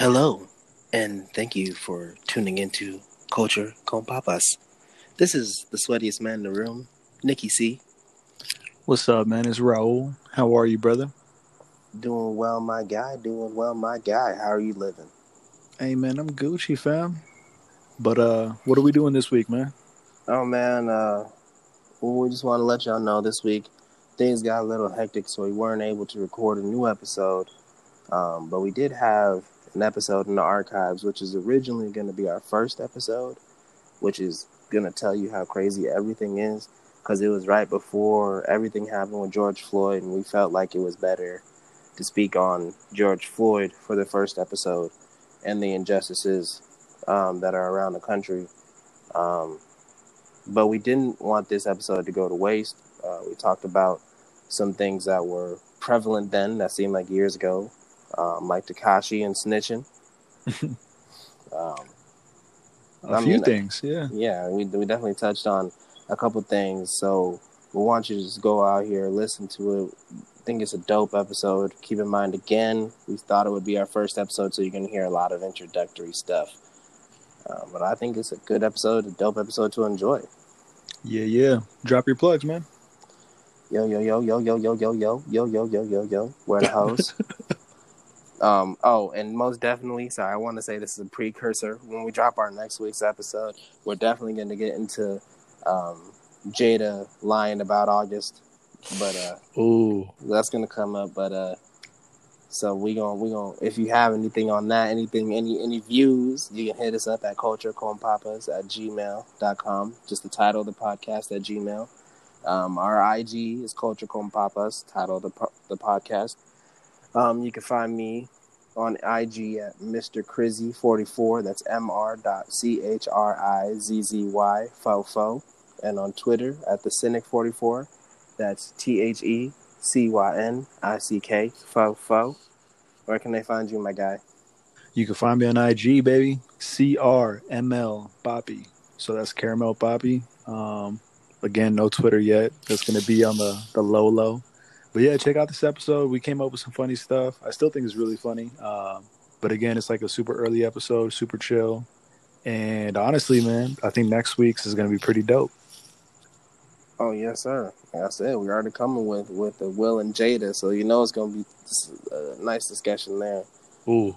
Hello, and thank you for tuning into Culture con Papas. This is the sweatiest man in the room, Nikki C. What's up, man? It's Raul. How are you, brother? Doing well, my guy. Doing well, my guy. How are you living? Hey, man, I'm Gucci, fam. But uh, what are we doing this week, man? Oh man, uh, we just want to let y'all know this week things got a little hectic, so we weren't able to record a new episode. Um, but we did have an episode in the archives, which is originally going to be our first episode, which is going to tell you how crazy everything is because it was right before everything happened with George Floyd, and we felt like it was better to speak on George Floyd for the first episode and the injustices um, that are around the country. Um, but we didn't want this episode to go to waste. Uh, we talked about some things that were prevalent then that seemed like years ago, um, like Tekashi and snitching. um, a I few mean, things, yeah. Yeah, we we definitely touched on a couple things. So we want you to just go out here, listen to it. I think it's a dope episode. Keep in mind, again, we thought it would be our first episode, so you're going to hear a lot of introductory stuff. Uh, but I think it's a good episode, a dope episode to enjoy. Yeah, yeah. Drop your plugs, man. Yo, yo, yo, yo, yo, yo, yo, yo, yo, yo, yo, yo, yo. Where the host? Um. Oh, and most definitely. Sorry, I want to say this is a precursor. When we drop our next week's episode, we're definitely going to get into um, Jada lying about August. But uh, ooh, that's going to come up. But uh, so we going we going if you have anything on that, anything, any any views, you can hit us up at cultureconpapas at gmail.com. Just the title of the podcast at gmail. Um, our IG is Culture Papas, title of the, the podcast. Um, you can find me on IG at Mr. Crizzy44. That's M-R dot C-H-R-I-Z-Z-Y, fofo. And on Twitter at The Cynic44. That's T-H-E C Y N I C K. Where can they find you, my guy? You can find me on IG, baby. C R M L Boppy. So that's Caramel Boppy. Um, again, no Twitter yet. That's gonna be on the the low low. But yeah, check out this episode. We came up with some funny stuff. I still think it's really funny. Um, but again, it's like a super early episode, super chill. And honestly, man, I think next week's is gonna be pretty dope. Oh yes, sir. Like I said, we already coming with with the Will and Jada, so you know it's gonna be a nice discussion there. Ooh.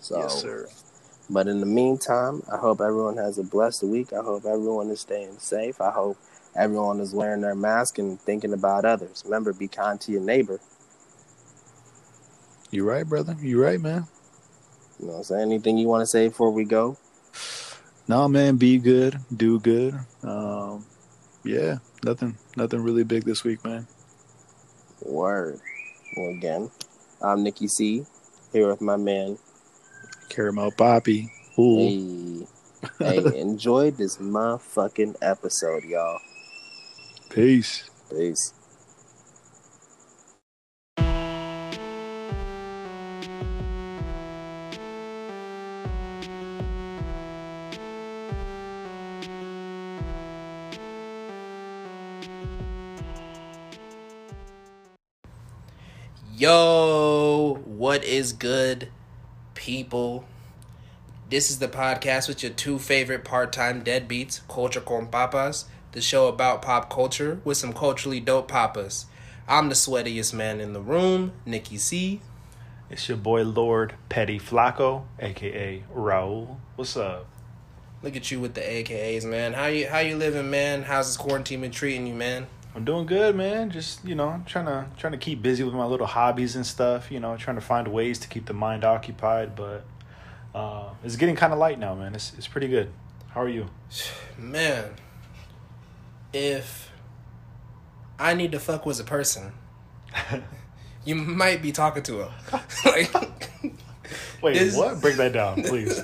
So, yes, sir. But in the meantime, I hope everyone has a blessed week. I hope everyone is staying safe. I hope everyone is wearing their mask and thinking about others. Remember, be kind to your neighbor. You're right, brother. You're right, man. You know, is anything you want to say before we go? No, man. Be good. Do good. Um, yeah, nothing, nothing really big this week, man. Word. Well, again, I'm Nikki C. Here with my man, Caramel Poppy. Ooh. Hey, hey, enjoy this motherfucking episode, y'all. Peace. Peace. Yo, what is good, people? This is the podcast with your two favorite part time deadbeats, Culture Con Papas, the show about pop culture with some culturally dope papas. I'm the sweatiest man in the room, Nikki C. It's your boy Lord Petty Flacco, aka Raul. What's up? Look at you with the AKAs, man. How you how you living, man? How's this quarantine been treating you, man? I'm doing good, man. Just you know, trying to trying to keep busy with my little hobbies and stuff. You know, trying to find ways to keep the mind occupied. But uh, it's getting kind of light now, man. It's it's pretty good. How are you? Man, if I need to fuck with a person, you might be talking to him. like, wait, what? Break that down, please.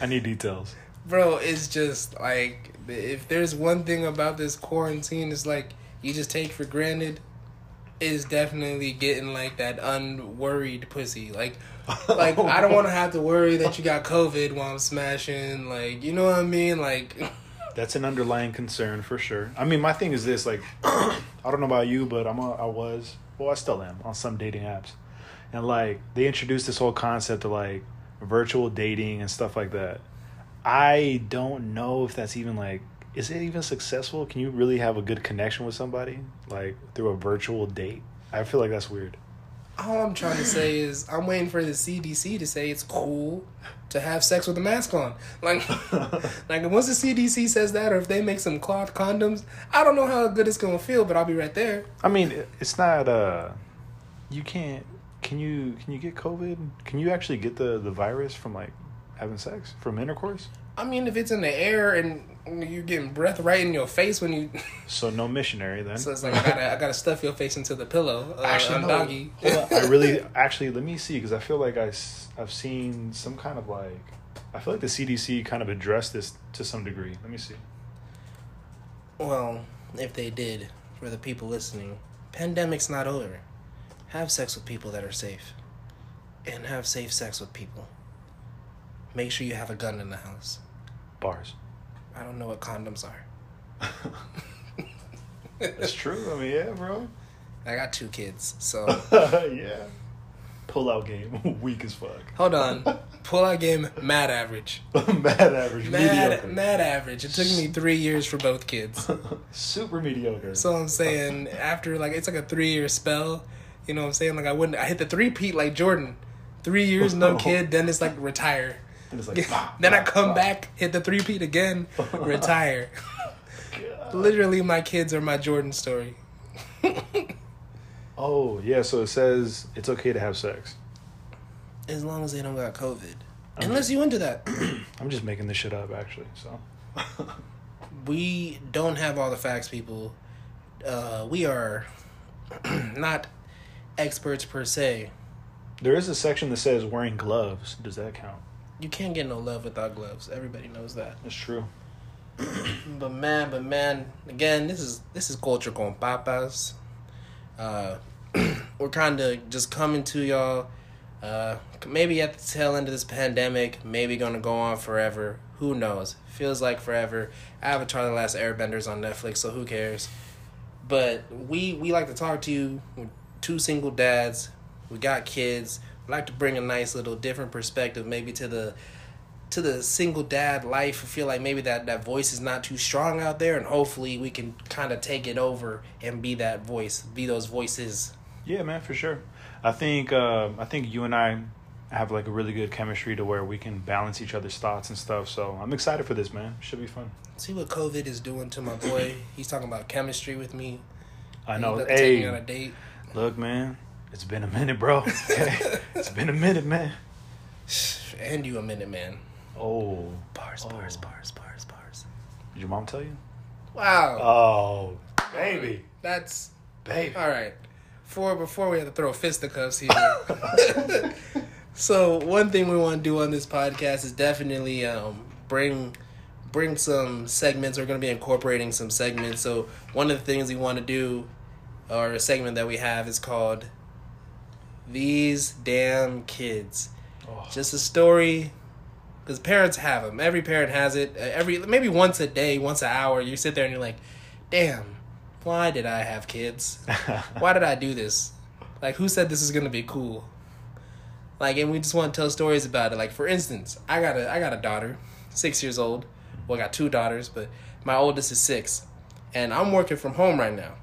I need details. Bro, it's just like if there's one thing about this quarantine, it's like you just take for granted is definitely getting like that unworried pussy. Like, like I don't want to have to worry that you got COVID while I'm smashing. Like, you know what I mean? Like, that's an underlying concern for sure. I mean, my thing is this: like, I don't know about you, but I'm a, I was, well, I still am on some dating apps, and like they introduced this whole concept of like virtual dating and stuff like that. I don't know if that's even like is it even successful? Can you really have a good connection with somebody like through a virtual date? I feel like that's weird. All I'm trying to say is I'm waiting for the CDC to say it's cool to have sex with a mask on. Like, like once the CDC says that, or if they make some cloth condoms, I don't know how good it's gonna feel, but I'll be right there. I mean, it's not. uh You can't. Can you? Can you get COVID? Can you actually get the the virus from like having sex from intercourse? I mean, if it's in the air and you're getting breath right in your face when you. So no missionary then. so it's like I gotta I gotta stuff your face into the pillow. Uh, actually, on no. doggy. I really actually let me see because I feel like I I've seen some kind of like I feel like the CDC kind of addressed this to some degree. Let me see. Well, if they did, for the people listening, pandemic's not over. Have sex with people that are safe. And have safe sex with people. Make sure you have a gun in the house. Bars. I don't know what condoms are. That's true. I mean, yeah, bro. I got two kids, so yeah. Pull out game weak as fuck. hold on. Pull out game mad average. mad average. Mad mediocre. mad average. It took me three years for both kids. Super mediocre. So I'm saying after like it's like a three year spell, you know what I'm saying? Like I wouldn't I hit the three peat like Jordan. Three years no kid, then it's like retire. And it's like, bah, then I come bah. back, hit the three peat again, retire. Literally my kids are my Jordan story. Oh yeah, so it says it's okay to have sex. As long as they don't got COVID. Unless you into that. I'm just making this shit up actually. So we don't have all the facts, people. Uh, we are not experts per se. there is a section that says wearing gloves. Does that count? You can't get no love without gloves. Everybody knows that. That's true. But man, but man, again, this is this is culture con papas. Uh, we're kind of just coming to y'all. Uh, maybe at the tail end of this pandemic, maybe gonna go on forever. Who knows? Feels like forever. Avatar: The Last Airbenders on Netflix, so who cares? But we we like to talk to you. We're two single dads. We got kids. Like to bring a nice little different perspective, maybe to the to the single dad life. I feel like maybe that, that voice is not too strong out there, and hopefully we can kind of take it over and be that voice, be those voices. Yeah, man, for sure. I think uh, I think you and I have like a really good chemistry to where we can balance each other's thoughts and stuff. So I'm excited for this, man. Should be fun. See what COVID is doing to my boy. He's talking about chemistry with me. I know. about to take me Hey, on a date. look, man. It's been a minute, bro. Okay, it's been a minute, man. And you a minute, man. Oh, Bars, Oh. bars, bars, bars, bars. did your mom tell you? Wow. Oh, baby, That's baby. all right. For before we have to throw fisticuffs here. so one thing we want to do on this podcast is definitely um, bring bring some segments. We're going to be incorporating some segments. So one of the things we want to do, or a segment that we have, is called "These Damn Kids." Oh. Just a story. Because parents have them. Every parent has it. Uh, Every maybe once a day, once an hour, you sit there and you're like, "Damn, why did I have kids? why did I do this? Like, who said this is gonna be cool? Like, and we just want to tell stories about it. Like, for instance, I got a I got a daughter, six years old. Well, I got two daughters, but my oldest is six, and I'm working from home right now.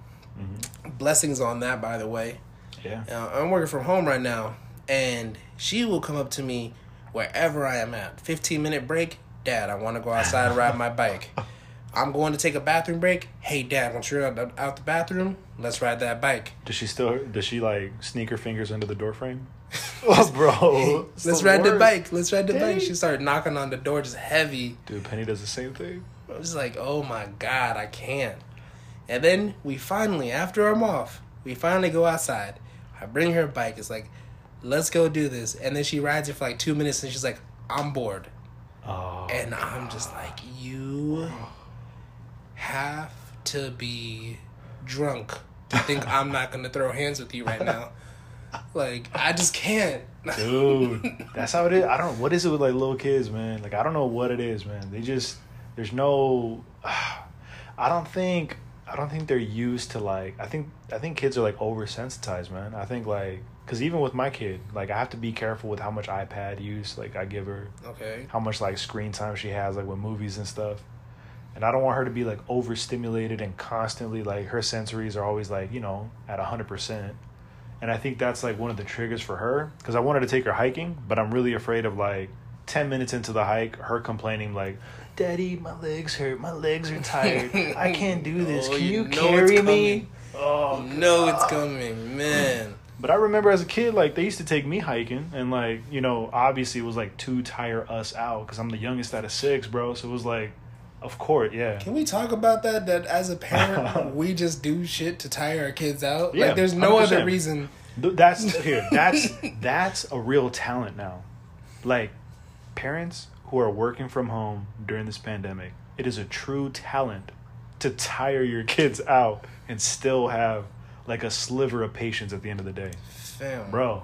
Blessings on that, by the way. Yeah. Uh, I'm working from home right now, and she will come up to me wherever I am at. 15 minute break, Dad, I want to go outside and ride my bike. I'm going to take a bathroom break. Hey, Dad, once you're out, out the bathroom, let's ride that bike. Does she still? Does she like sneak her fingers under the door frame? oh, bro. Let's the ride the bike. Let's ride the bike. She started knocking on the door just heavy. Dude, Penny does the same thing. I was like, oh my God, I can't. And then we finally, after I'm off, we finally go outside. I bring her a bike. It's like, let's go do this. And then she rides it for like two minutes and she's like, I'm bored. Oh. And I'm just like, you have to be drunk to think I'm not gonna throw hands with you right now. Like, I just can't. Dude, that's how it is. I don't. know. What is it with like little kids, man? Like I don't know what it is, man. They just there's no. I don't think I don't think they're used to like. I think I think kids are like oversensitized, man. I think like because even with my kid, like I have to be careful with how much iPad use like I give her, Okay. how much like screen time she has like with movies and stuff. And I don't want her to be like overstimulated and constantly like her sensories are always like, you know, at 100%. And I think that's like one of the triggers for her because I wanted to take her hiking, but I'm really afraid of like 10 minutes into the hike, her complaining like, Daddy, my legs hurt. My legs are tired. I can't do this. Oh, Can you you, know carry me? Oh, No, it's coming, man. but I remember as a kid, like they used to take me hiking, and like you know, obviously it was like to tire us out because I'm the youngest out of six, bro. So it was like, of course, yeah. Can we talk about that? That as a parent, we just do shit to tire our kids out. Yeah, like, there's no 100%. other reason. That's here. That's that's a real talent now. Like parents who are working from home during this pandemic, it is a true talent to tire your kids out and still have like a sliver of patience at the end of the day, Fam, bro.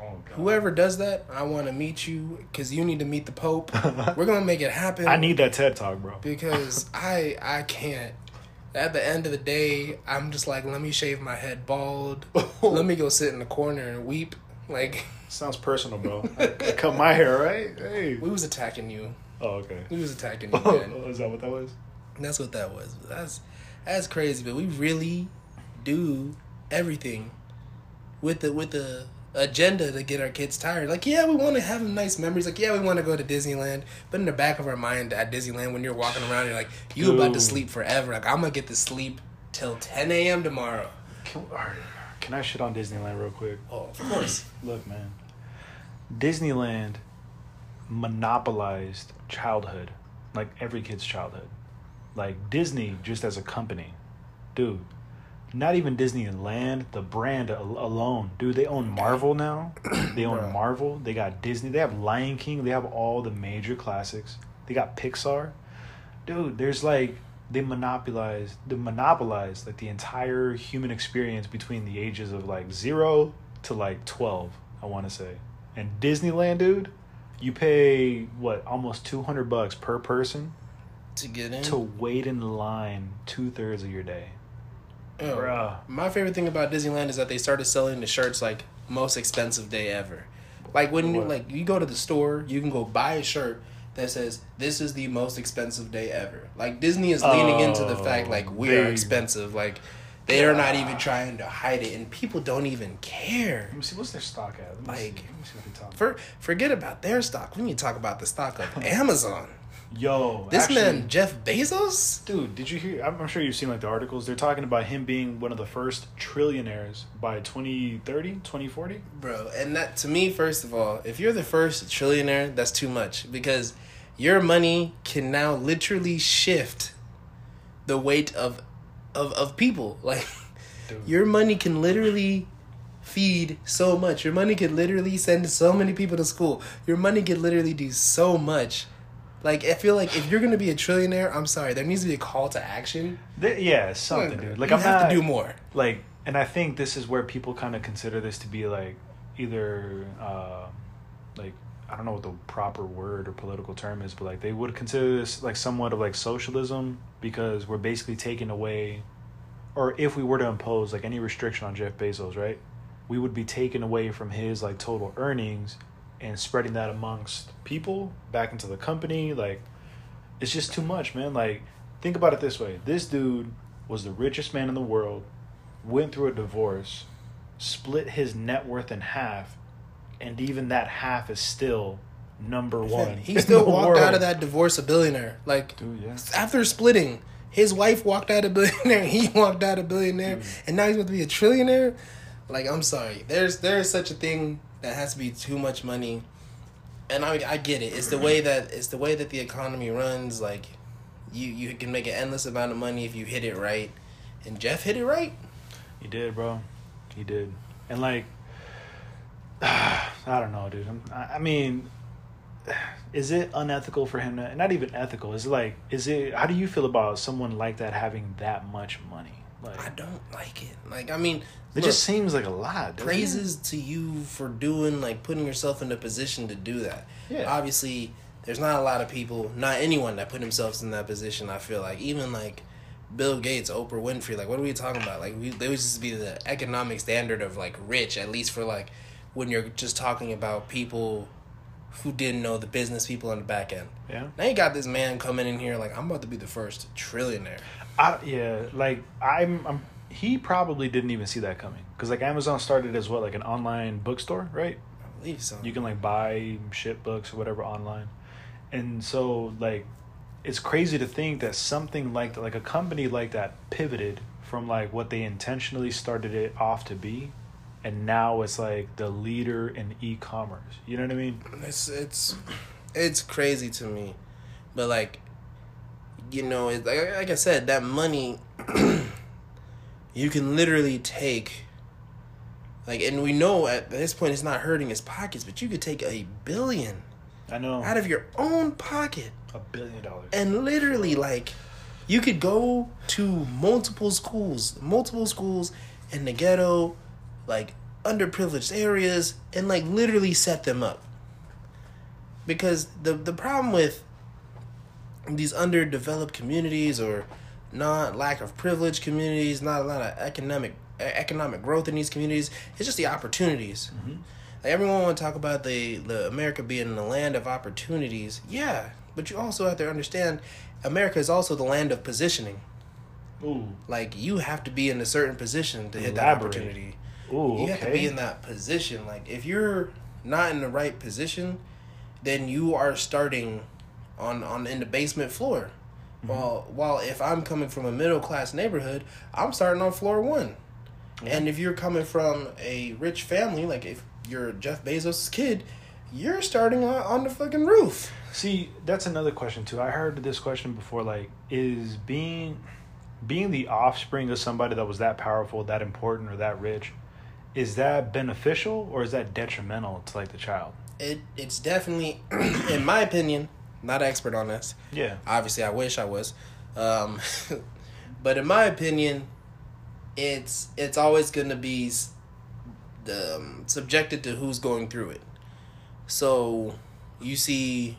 Oh, God. Whoever does that, I want to meet you because you need to meet the Pope. We're gonna make it happen. I need that TED talk, bro. because I I can't. At the end of the day, I'm just like, let me shave my head bald. let me go sit in the corner and weep. Like Sounds personal, bro. I, I cut my hair, right? Hey. we was attacking you. Oh, okay. We was attacking you, man. Oh, is that what that was? That's what that was. That's that's crazy, but we really do everything with the with the agenda to get our kids tired. Like, yeah, we want to have nice memories. Like, yeah, we want to go to Disneyland, but in the back of our mind at Disneyland, when you're walking around, you're like, you about to sleep forever. Like, I'm gonna get to sleep till 10 a.m. tomorrow. Can, I shit on Disneyland real quick? Oh, of course. Look, man. Disneyland monopolized childhood, like every kid's childhood. Like Disney, just as a company, dude. Not even Disneyland, the brand al- alone, dude. They own Marvel now. They own Bruh. Marvel. They got Disney. They have Lion King. They have all the major classics. They got Pixar. Dude, there's like they monopolize, they monopolize like the entire human experience between the ages of like zero to like twelve. I want to say, and Disneyland, dude, you pay what almost two hundred bucks per person to get in. to wait in line two thirds of your day. Oh, Bruh. My favorite thing about Disneyland is that they started selling the shirts like most expensive day ever. Like when you, like you go to the store, you can go buy a shirt that says this is the most expensive day ever. Like Disney is leaning into the fact like we are oh, expensive. Like they are not even trying to hide it, and people don't even care. Let me see what's their stock at. Let me Like- see. Let me see what. For forget about their stock. We need to talk about the stock of Amazon. Yo, This actually- man Jeff Bezos. Dude, did you hear? I'm I'm sure you've seen like the articles. They're talking about him being one of the first trillionaires by 2030, 2040. Bro, and that to me, first of all, if you're the first trillionaire, that's too much because your money can now literally shift the weight of of of people. Like Dude. your money can literally feed so much. Your money can literally send so many people to school. Your money can literally do so much. Like I feel like if you're gonna be a trillionaire, I'm sorry, there needs to be a call to action. Yeah, something, dude. Like you I'm have not to do more. like, and I think this is where people kind of consider this to be like either uh, like I don't know what the proper word or political term is, but like they would consider this like somewhat of like socialism because we're basically taking away, or if we were to impose like any restriction on Jeff Bezos, right, we would be taken away from his like total earnings and spreading that amongst people back into the company. Like, it's just too much, man. Like, think about it this way: this dude was the richest man in the world, went through a divorce, split his net worth in half, and even that half is still number one. He still walked world. out of that divorce a billionaire. Like Dude, yeah. after splitting, his wife walked out a billionaire. He walked out a billionaire, and now he's going to be a trillionaire. Like I'm sorry, there's there is such a thing that has to be too much money, and I I get it. It's the way that it's the way that the economy runs. Like you you can make an endless amount of money if you hit it right, and Jeff hit it right. He did, bro. He did. And like, I don't know, dude. I'm, I mean, is it unethical for him to? Not even ethical. Is like? Is it? How do you feel about someone like that having that much money? Like, I don't like it. Like I mean, it look, just seems like a lot. doesn't it? praises to you for doing like putting yourself in a position to do that. Yeah. Obviously, there's not a lot of people, not anyone that put themselves in that position. I feel like even like Bill Gates, Oprah Winfrey. Like, what are we talking about? Like, we they would just be the economic standard of like rich, at least for like when you're just talking about people who didn't know the business people on the back end. Yeah. Now you got this man coming in here like I'm about to be the first trillionaire. I, yeah, like I'm, I'm. He probably didn't even see that coming because like Amazon started as what like an online bookstore, right? I believe so. You can like buy shit books or whatever online, and so like it's crazy to think that something like that, like a company like that pivoted from like what they intentionally started it off to be, and now it's like the leader in e-commerce. You know what I mean? It's it's it's crazy to me, but like, you know, like, like I said, that money, you can literally take. Like, and we know at this point it's not hurting his pockets, but you could take a billion I know out of your own pocket a billion dollars. and literally like you could go to multiple schools multiple schools in the ghetto like underprivileged areas and like literally set them up because the the problem with these underdeveloped communities or not lack of privilege communities not a lot of economic economic growth in these communities it's just the opportunities mm-hmm. like everyone want to talk about the the America being the land of opportunities. Yeah, but you also have to understand America is also the land of positioning. Ooh, Like you have to be in a certain position to hit that opportunity. ooh, You have to be in that position. Like if you're not in the right position, then you are starting on on in the basement floor. Mm-hmm. While while if I'm coming from a middle class neighborhood, I'm starting on floor one. And if you're coming from a rich family, like if you're Jeff Bezos' kid, you're starting on, on the fucking roof. See, that's another question too. I heard this question before. Like, is being being the offspring of somebody that was that powerful, that important, or that rich, is that beneficial or is that detrimental to like the child? It it's definitely, in my opinion, not an expert on this. Yeah. Obviously, I wish I was, um, but in my opinion, it's it's always going to be um, subjected to who's going through it. So, you see,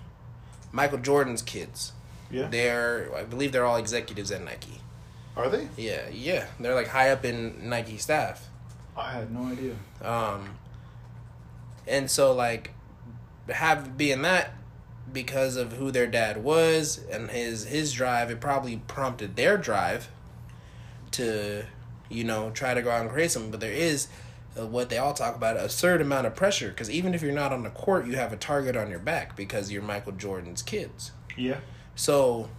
Michael Jordan's kids. Yeah. They're I believe they're all executives at Nike. Are they? Yeah, yeah, they're like high up in Nike staff. I had no idea. Um, and so like have being that because of who their dad was and his his drive, it probably prompted their drive to you know try to go out and create something. But there is uh, what they all talk about a certain amount of pressure because even if you're not on the court, you have a target on your back because you're Michael Jordan's kids. Yeah. So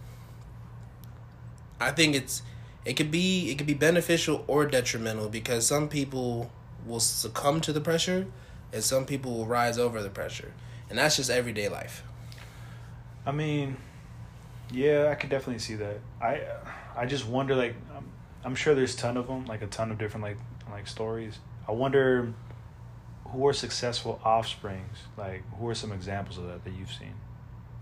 I think it's it could be it could be beneficial or detrimental because some people will succumb to the pressure and some people will rise over the pressure. And that's just everyday life. I mean, yeah, I could definitely see that. I I just wonder like I'm, I'm sure there's a ton of them, like a ton of different like like stories. I wonder who are successful offsprings, like who are some examples of that that you've seen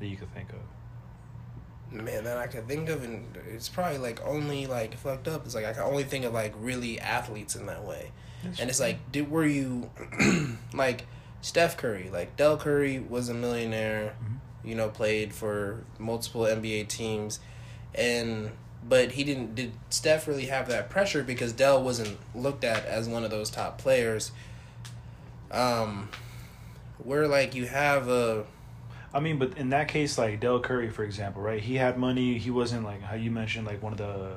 that you could think of. Man, that I can think of and it's probably like only like fucked up. It's like I can only think of like really athletes in that way. And it's like, did were you like Steph Curry? Like Dell Curry was a millionaire, mm-hmm. You know, played for multiple NBA teams, and but he didn't. Did Steph really have that pressure because Dell wasn't looked at as one of those top players? Um, where like you have a I mean, but in that case, like Dell Curry, for example, right? He had money. He wasn't like how you mentioned, like one of the.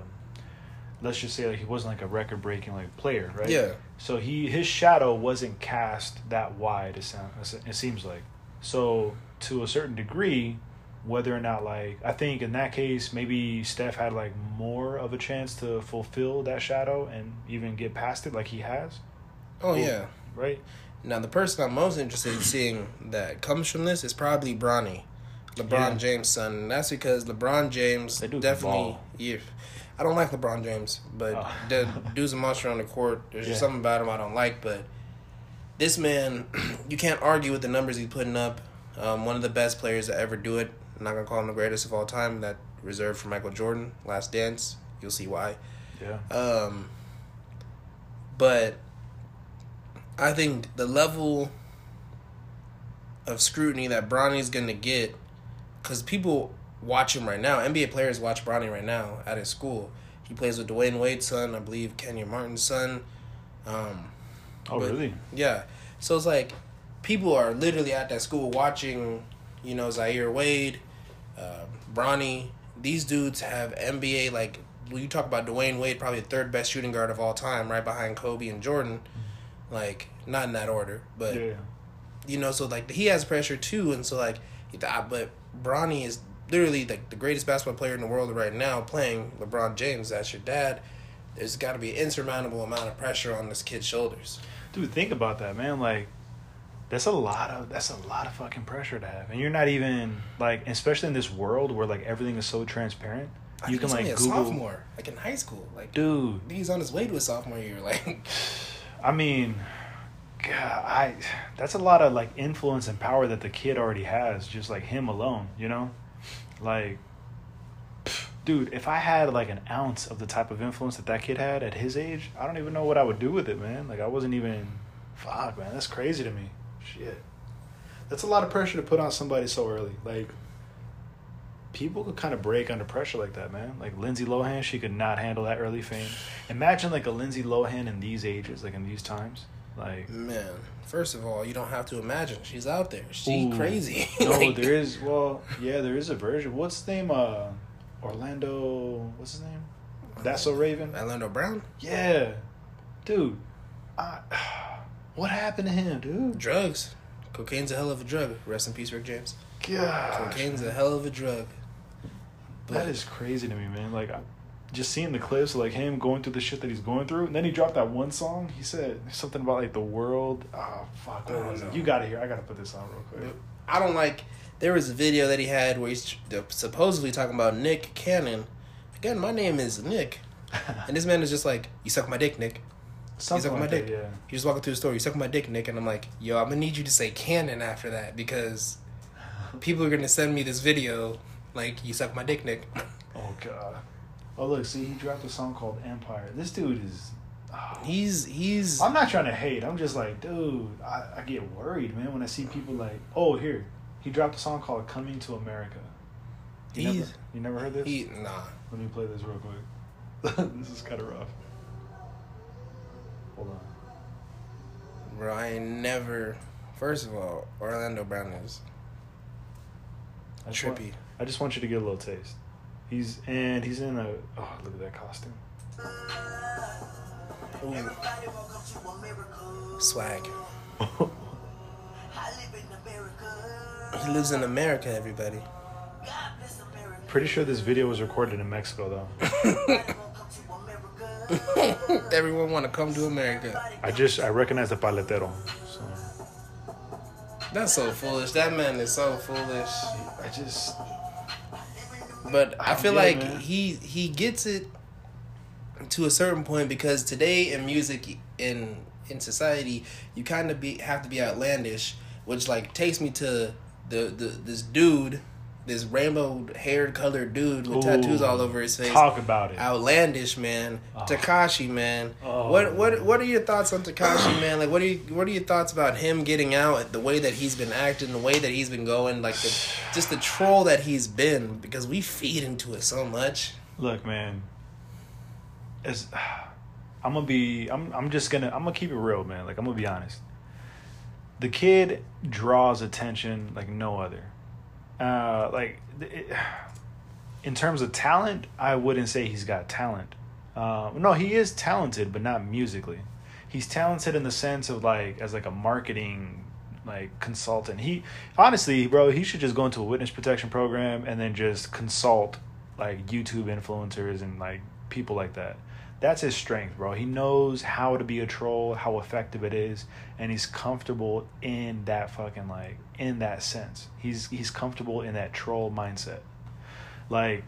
Let's just say like he wasn't like a record breaking like player, right? Yeah. So he his shadow wasn't cast that wide. It sounds. It seems like so to a certain degree, whether or not like I think in that case maybe Steph had like more of a chance to fulfill that shadow and even get past it like he has, oh yeah. right? Now, the person I'm most interested in seeing that comes from this is probably Bronny, LeBron Yeah. James' son. And that's because LeBron James That dude can definitely. Yeah, I don't like LeBron James, but Oh. the dude's a monster on the court. There's just something about him I don't like. But this man, you can't argue with the numbers he's putting up. Um, one of the best players to ever do it. I'm not gonna call him the greatest of all time. That reserved for Michael Jordan. Last Dance. You'll see why. Yeah. Um, but I think the level of scrutiny that Bronny's going to get, because people watch him right now, NBA players watch Bronny right now at his school. He plays with Dwyane Wade's son, I believe Kenyon Martin's son. Um, Oh, really? yeah. So it's like people are literally at that school watching, you know, Zaire Wade, uh, Bronny. These dudes have NBA like when you talk about Dwyane Wade, probably the third best shooting guard of all time, right behind Kobe and Jordan. Like not in that order, but Yeah. you know, so like he has pressure too, and so like, but Bronny is literally like the greatest basketball player in the world right now, playing LeBron James. That's your dad. There's got to be an insurmountable amount of pressure on this kid's shoulders. Dude, think about that, man. Like, that's a lot of that's a lot of fucking pressure to have, and you're not even like, especially in this world where like everything is so transparent. I You can like a Google, sophomore, like in high school. Like, dude. He's on his way to a sophomore year. Like, I mean, God, I that's a lot of like influence and power that the kid already has, just like him alone. You know, like, dude, if I had like an ounce of the type of influence that that kid had at his age, I don't even know what I would do with it, man. Like, I wasn't even. Fuck, man, that's crazy to me. Shit, that's a lot of pressure to put on somebody so early. Like. People could kind of break under pressure like that, man. Like Lindsay Lohan, she could not handle that early fame. Imagine like a Lindsay Lohan in these ages, like in these times. Like man, first of all, you don't have to imagine she's out there. She Ooh. crazy. no, Like, there is. Well, yeah, there is a version. What's his name? Uh, Orlando. What's his name? That's so Raven. Orlando Brown, Yeah, dude. I, what happened to him, dude? drugs. Cocaine's a hell of a drug. Rest in peace, Rick James. God, Cocaine's a hell of a drug. that is crazy to me, man. Like, I, just seeing the clips, of, like him going through the shit that he's going through, and then he dropped that one song. He said something about like the world. Oh fuck, what I was it? You gotta hear. I gotta put this on real quick. I don't like. There was a video that he had where he's uh, supposedly talking about Nick Cannon. Again, my name is Nick, and this man is just like, "You suck my dick, Nick." Something sucking like my that, dick. yeah. He just walking through the store. You suck my dick, Nick, and I'm like, "Yo, I'm gonna need you to say Cannon after that because people are gonna send me this video like you suck my dick, Nick." Oh god. Oh look, see, he dropped a song called Empire. This dude is. ah. He's he's I'm not trying to hate. I'm just like, dude, I, I get worried, man, when I see people like, oh, here, he dropped a song called "Coming to America." You never, He's- you never heard this? he nah. Let me play this real quick. this is kind of rough. Hold on. Bro, I ain't never. First of all, Orlando Brown is I just want- trippy. I just want you to get a little taste. He's and he's in a. Oh, look at that costume. Ooh, swag. He lives in America, everybody. Pretty sure this video was recorded in Mexico though. Everyone want to come to America. I just I recognize the paletero. So That's so foolish. That man is so foolish. I just But I I feel get it, like man. he he gets it to a certain point because today in music in in society you kind of be have to be outlandish, which like takes me to the, the this dude, this rainbow haired colored dude with tattoos all over his face. talk about it. Outlandish man, Oh. Tekashi man. Oh. What what what are your thoughts on Tekashi man? Like what are you what are your thoughts about him getting out? The way that he's been acting, the way that he's been going, like the just the troll that he's been because we feed into it so much. Look, man. As I'm gonna be, I'm, I'm just gonna, I'm gonna keep it real, man. Like I'm gonna be honest. The kid draws attention like no other. Uh, like, it, in terms of talent, I wouldn't say he's got talent. Uh, no, he is talented, but not musically. He's talented in the sense of like as like a marketing like consultant. He honestly, bro, he should just go into a witness protection program and then just consult like YouTube influencers and like people like that. That's his strength, bro. He knows how to be a troll, how effective it is, and he's comfortable in that fucking like in that sense. He's he's comfortable in that troll mindset. Like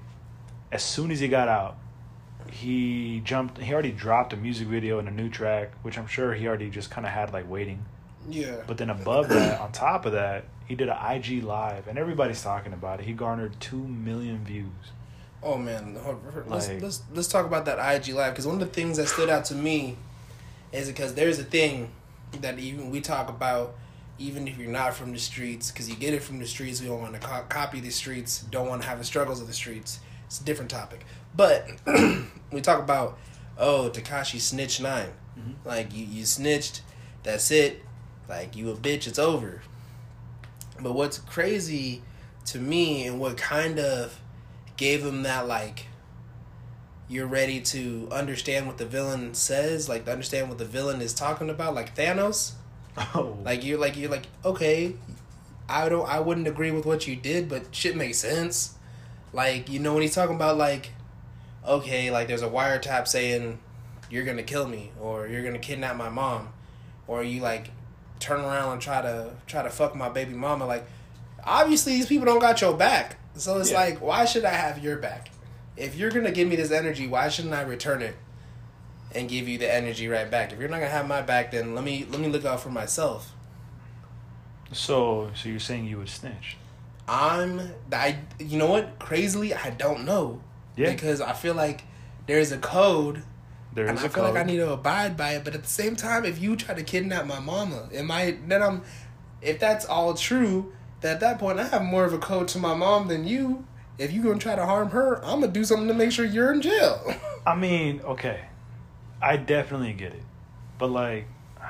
as soon as he got out, he jumped he already dropped a music video and a new track, which I'm sure he already just kind of had like waiting. Yeah. But then above that, on top of that, he did an IG live, and everybody's talking about it. He garnered two million views. Oh man, let's Like- let's let's talk about that IG live because one of the things that stood out to me is because there's a thing that even we talk about, even if you're not from the streets, because you get it from the streets. We don't want to co- copy the streets. Don't want to have the struggles of the streets. It's a different topic. But we talk about oh Tekashi snitch 9 Mm-hmm. Like you you snitched, that's it. Like you a bitch, it's over. But what's crazy to me and what kind of gave him that like you're ready to understand what the villain says, like to understand what the villain is talking about, like Thanos. Oh, Like you're like you're like okay, I don't I wouldn't agree with what you did, but shit makes sense. Like you know when he's talking about like, okay, like there's a wiretap saying you're gonna kill me or you're gonna kidnap my mom, or you like turn around and try to try to fuck my baby mama. Like obviously these people don't got your back, so it's Yeah. like why should I have your back? If you're gonna give me this energy, why shouldn't I return it? and give you the energy right back. If you're not gonna have my back, then let me let me look out for myself. so so you're saying you would snitch? I'm I you know what? Crazily, I don't know. Yeah. Because I feel like there's a code There and is I a feel code. like I need to abide by it. But at the same time, if you try to kidnap my mama, am I then I'm if that's all true, then at that point I have more of a code to my mom than you. If you're gonna try to harm her, I'm gonna do something to make sure you're in jail. I mean, okay, I definitely get it, but like,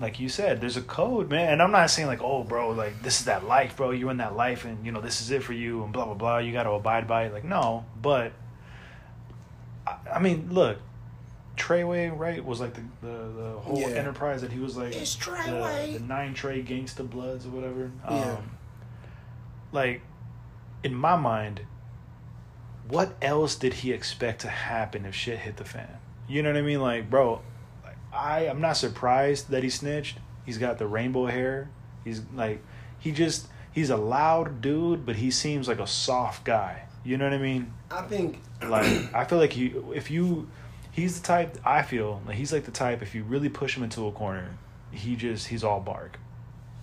like you said, there's a code, man. And I'm not saying like, oh, bro, like this is that life, bro. You're in that life, and you know this is it for you, and blah blah blah. You got to abide by it. Like, no, but I, I mean, look, Treyway, right, was like the the, the whole Yeah. enterprise that he was like It's the, Treyway. the nine Trey Gangsta Bloods or whatever. Yeah. Um, like, in my mind, what else did he expect to happen if shit hit the fan? You know what I mean? Like, bro, like, I I'm not surprised that he snitched. He's got the rainbow hair. He's like, he just he's a loud dude, but he seems like a soft guy. You know what I mean? I think Like, I feel like he if you he's the type I feel like he's like the type if you really push him into a corner, he just he's all bark.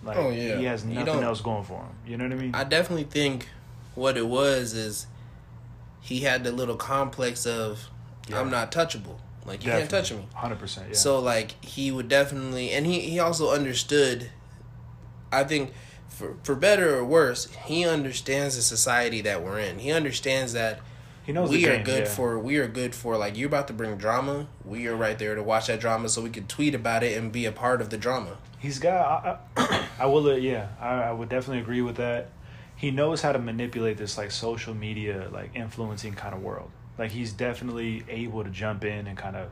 Like, Oh, yeah. he has nothing else going for him. You know what I mean? I definitely think what it was is he had the little complex of Yeah. I'm not touchable. Like you can't touch me. Hundred percent. Yeah. So like he would definitely and he, he also understood I think for for better or worse, he understands the society that we're in. He understands that he knows we are good yeah. for we are good for like you're about to bring drama. We are right there to watch that drama so we can tweet about it and be a part of the drama. He's got. I, I, I will. uh, Yeah, I, I would definitely agree with that. He knows how to manipulate this like social media, like influencing kind of world. Like he's definitely able to jump in and kind of.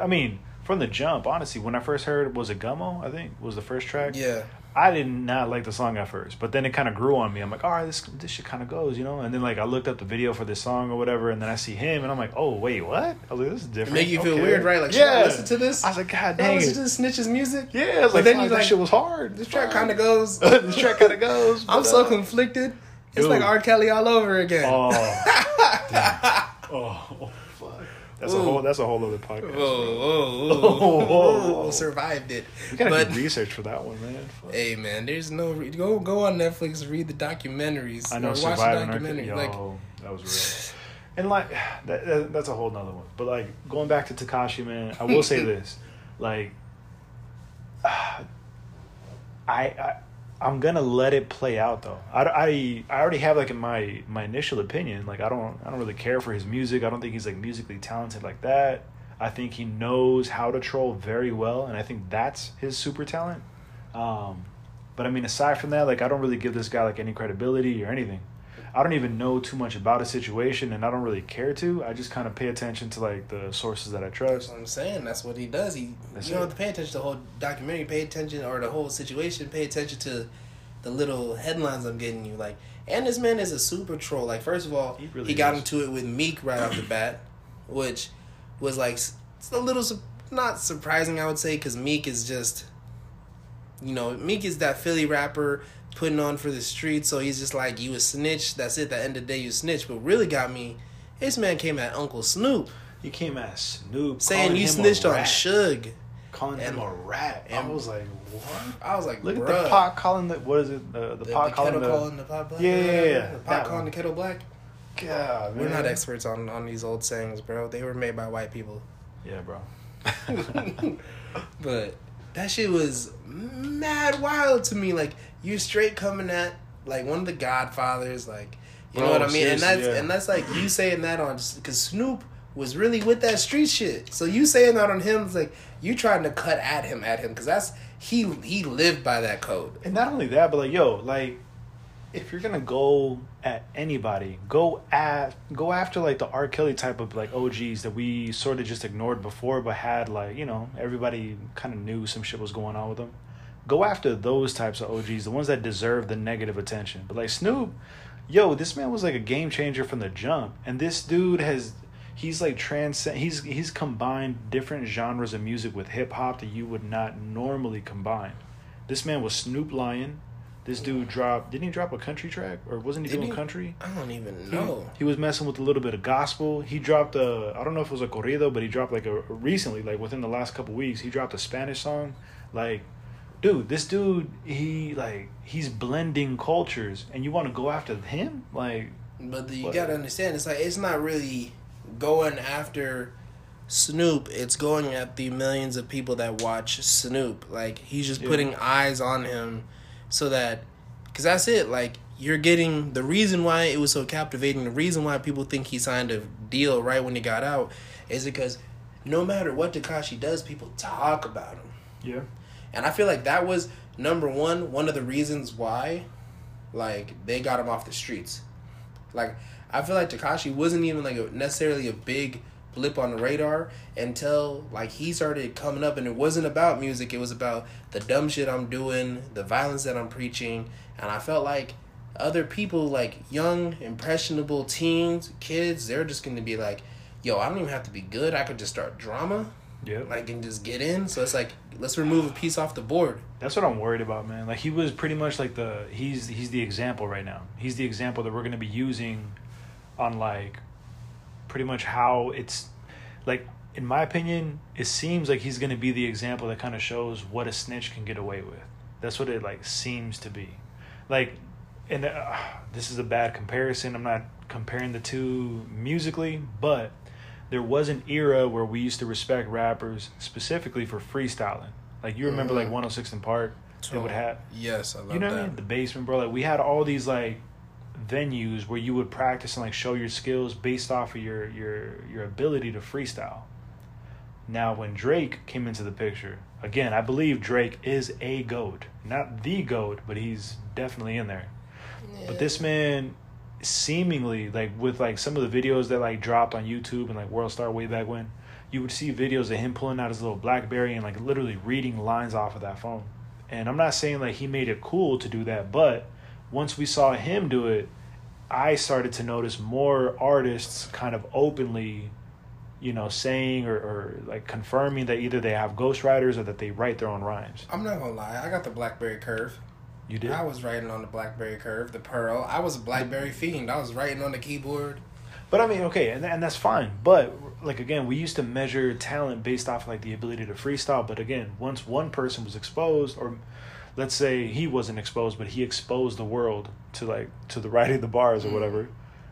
I mean, from the jump, honestly, when I first heard was it Gummo? I think was the first track. Yeah. I did not like the song at first, but then it kind of grew on me. I'm like, all right, this this shit kind of goes, you know. And then like I looked up the video for this song or whatever, and then I see him, and I'm like, oh wait, what? I was like, this is different. make you feel weird, right? Like should I yeah. listen to this? I was like, god dang listen to the Snitch's music? Yeah, But like, then you that like- shit was hard. This track kind of goes. this track kind of goes. I'm so uh, conflicted. It's dude. like R. Kelly all over again. Oh, oh, That's a whole. That's a whole other podcast. Whoa, whoa, whoa. Survived it. You gotta But do research for that one, man. Fuck. hey, man, there's no re- go go on Netflix read the documentaries. I know or watch the documentary. yo, Like, that was real. And like that, that, that's a whole nother one. But like going back to Tekashi, man, I will say this: like, I, I, I'm gonna let it play out though. I, I, I already have like in my my initial opinion. Like I don't I don't really care for his music. I don't think he's like musically talented like that. I think he knows how to troll very well, and I think that's his super talent. Um, but I mean, aside from that, like I don't really give this guy like any credibility or anything. I don't even know too much about a situation, and I don't really care to. I just kind of pay attention to like the sources that I that's trust. what I'm saying. That's what he does. He That's you don't it. have to pay attention to the whole documentary. Pay attention or the whole situation. Pay attention to the little headlines I'm getting you. Like, and this man is a super troll. Like, first of all, He he, got into it with Meek right off the bat, which was like it's a little su- not surprising, I would say, because Meek is just, you know, Meek is that Philly rapper putting on for the street. So he's just like, you a snitch. That's it. The end of the day, you snitch. But really got me. This man came at Uncle Snoop He came at Snoop saying you snitched on Suge. calling him a rat. And I was like, what? I was like, Look Bruh. at the pot calling the what is it? The the, The, pot the calling the calling the pot black. Yeah, yeah, yeah, The pot that calling one. the kettle black. God, We're not experts on, on these old sayings, bro. They were made by white people. Yeah, bro. but that shit was mad wild to me. Like you straight coming at like one of the Godfathers. Like You know Bro, what I mean? And that's yeah. and that's like you saying that on because Snoop was really with that street shit. So you saying that on him is like you trying to cut at him at him because that's he he lived by that code. And not only that, but like, yo, like, if you're gonna go at anybody, go at go after like the R. Kelly type of like OGs that we sort of just ignored before, but had like you know everybody kind of knew some shit was going on with them. Go after those types of OGs, the ones that deserve the negative attention. But like Snoop, yo, this man was like a game changer from the jump, and this dude has. He's like transcend. He's he's combined different genres of music with hip hop that you would not normally combine. This man was Snoop Lion. This dude dropped. Didn't he drop a country track, or wasn't he Did doing he? country? I don't even He- know. He, was messing with a little bit of gospel. He dropped a. I don't know if it was a corrido, but he dropped like a recently, like within the last couple weeks, he dropped a Spanish song. Like, dude, this dude, he like he's blending cultures, and you want to go after him? Like, But you What? gotta understand, it's like it's not really going after Snoop. It's going at the millions of people that watch Snoop. Like he's just Yeah. putting eyes on him, so that because that's it. Like you're getting the reason why it was so captivating. The reason why people think he signed a deal right when he got out is because no matter what Tekashi does, people talk about him. yeah, And I feel like that was number one, one of the reasons why, like, they got him off the streets. Like, I feel like Tekashi wasn't even like a, necessarily a big blip on the radar until like he started coming up, and it wasn't about music. It was about the dumb shit I'm doing, the violence that I'm preaching, and I felt like other people, like young, impressionable teens, kids, they're just gonna be like, "Yo, I don't even have to be good. I could just start drama." Yeah. like and just get in. So it's like let's remove a piece off the board. That's what I'm worried about, man. Like he was pretty much like the he's he's the example right now. He's the example that we're gonna be using on like pretty much how it's like in my opinion, it seems like he's gonna be the example that kind of shows what a snitch can get away with. That's what it like seems to be. Like, and uh, this is a bad comparison. I'm not comparing the two musically, but there was an era where we used to respect rappers specifically for freestyling. Like you remember like Mhm. 106 & Park, they would have Yes, I love you know that. what I mean? The basement, bro. Like we had all these like venues where you would practice and like show your skills based off of your your your ability to freestyle. Now, when Drake came into the picture, again, I believe Drake is a goat, not the goat, but he's definitely in there. But this man, seemingly like with like some of the videos that like dropped on YouTube and like World Star way back when, you would see videos of him pulling out his little BlackBerry and like literally reading lines off of that phone. And I'm not saying like he made it cool to do that, but once we saw him do it, I started to notice more artists kind of openly, you know, saying or, or like confirming that either they have ghostwriters or that they write their own rhymes. I'm not gonna lie, I got the BlackBerry Curve. You did? I was writing on the BlackBerry Curve, the Pearl. I was a BlackBerry fiend. I was writing on the keyboard. But I mean, okay, and and that's fine. But like again, we used to measure talent based off like the ability to freestyle. But again, once one person was exposed, or let's say he wasn't exposed, but he exposed the world to like to the writing the bars or mm. whatever.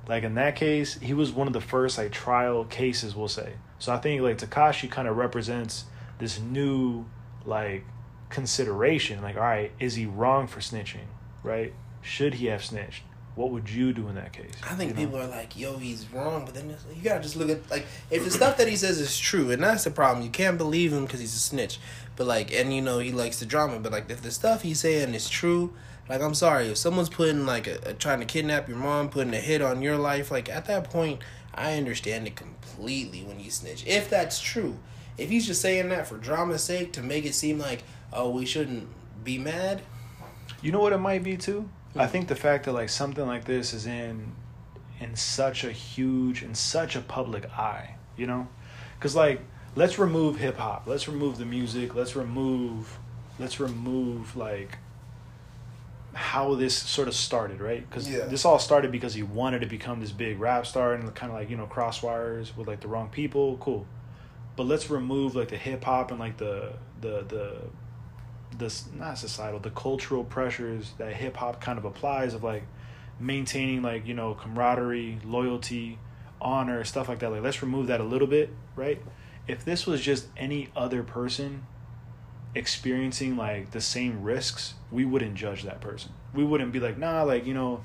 Like in that case, he was one of the first like trial cases, we'll say. So I think like Tekashi kind of represents this new like consideration. Like, all right, is he wrong for snitching? Right? Should he have snitched? What would you do in that case? I think You know? people are like, "Yo, he's wrong," but then you gotta just look at like if the stuff that he says is true, and that's the problem. You can't believe him because he's a snitch. But like, and you know he likes the drama. But like, if the stuff he's saying is true, like I'm sorry, if someone's putting like a, a trying to kidnap your mom, putting a hit on your life, like at that point, I understand it completely when you snitch. If that's true, if he's just saying that for drama's sake to make it seem like, oh, we shouldn't be mad. You know what it might be too? I think the fact that like something like this is in in such a huge in such a public eye, you know? Cuz like let's remove hip hop. Let's remove the music. Let's remove let's remove like how this sort of started, right? Cuz Yeah. this all started because he wanted to become this big rap star and kind of like, you know, crosswires with like the wrong people. Cool. But let's remove like the hip hop and like the the the this not societal the cultural pressures that hip hop kind of applies of like maintaining like you know camaraderie loyalty honor stuff like that like let's remove that a little bit right if this was just any other person experiencing like the same risks we wouldn't judge that person we wouldn't be like nah like you know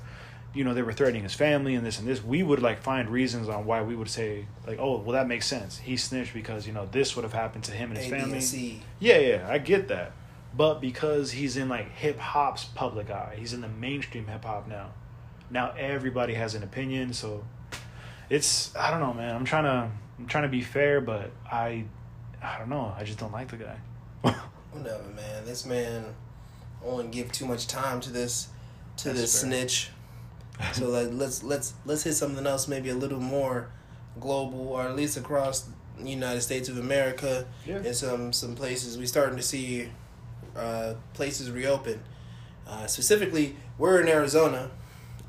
you know, they were threatening his family and this and this, we would like find reasons on why we would say like, oh, well, that makes sense. He snitched because you know this would have happened to him and his A, B, family. and C. Yeah, yeah, I get that. But because he's in like hip hop's public eye, he's in the mainstream hip hop now. Now everybody has an opinion, so it's I don't know, man. I'm trying to I'm trying to be fair, but I I don't know. I just don't like the guy. Whatever, man. This man, I won't give too much time to this, to That's this fair. snitch. So like, let's let's let's hit something else, maybe a little more global, or at least across the United States of America. Yeah. In some some places, we starting to see uh, places reopen. Uh, specifically, we're in Arizona,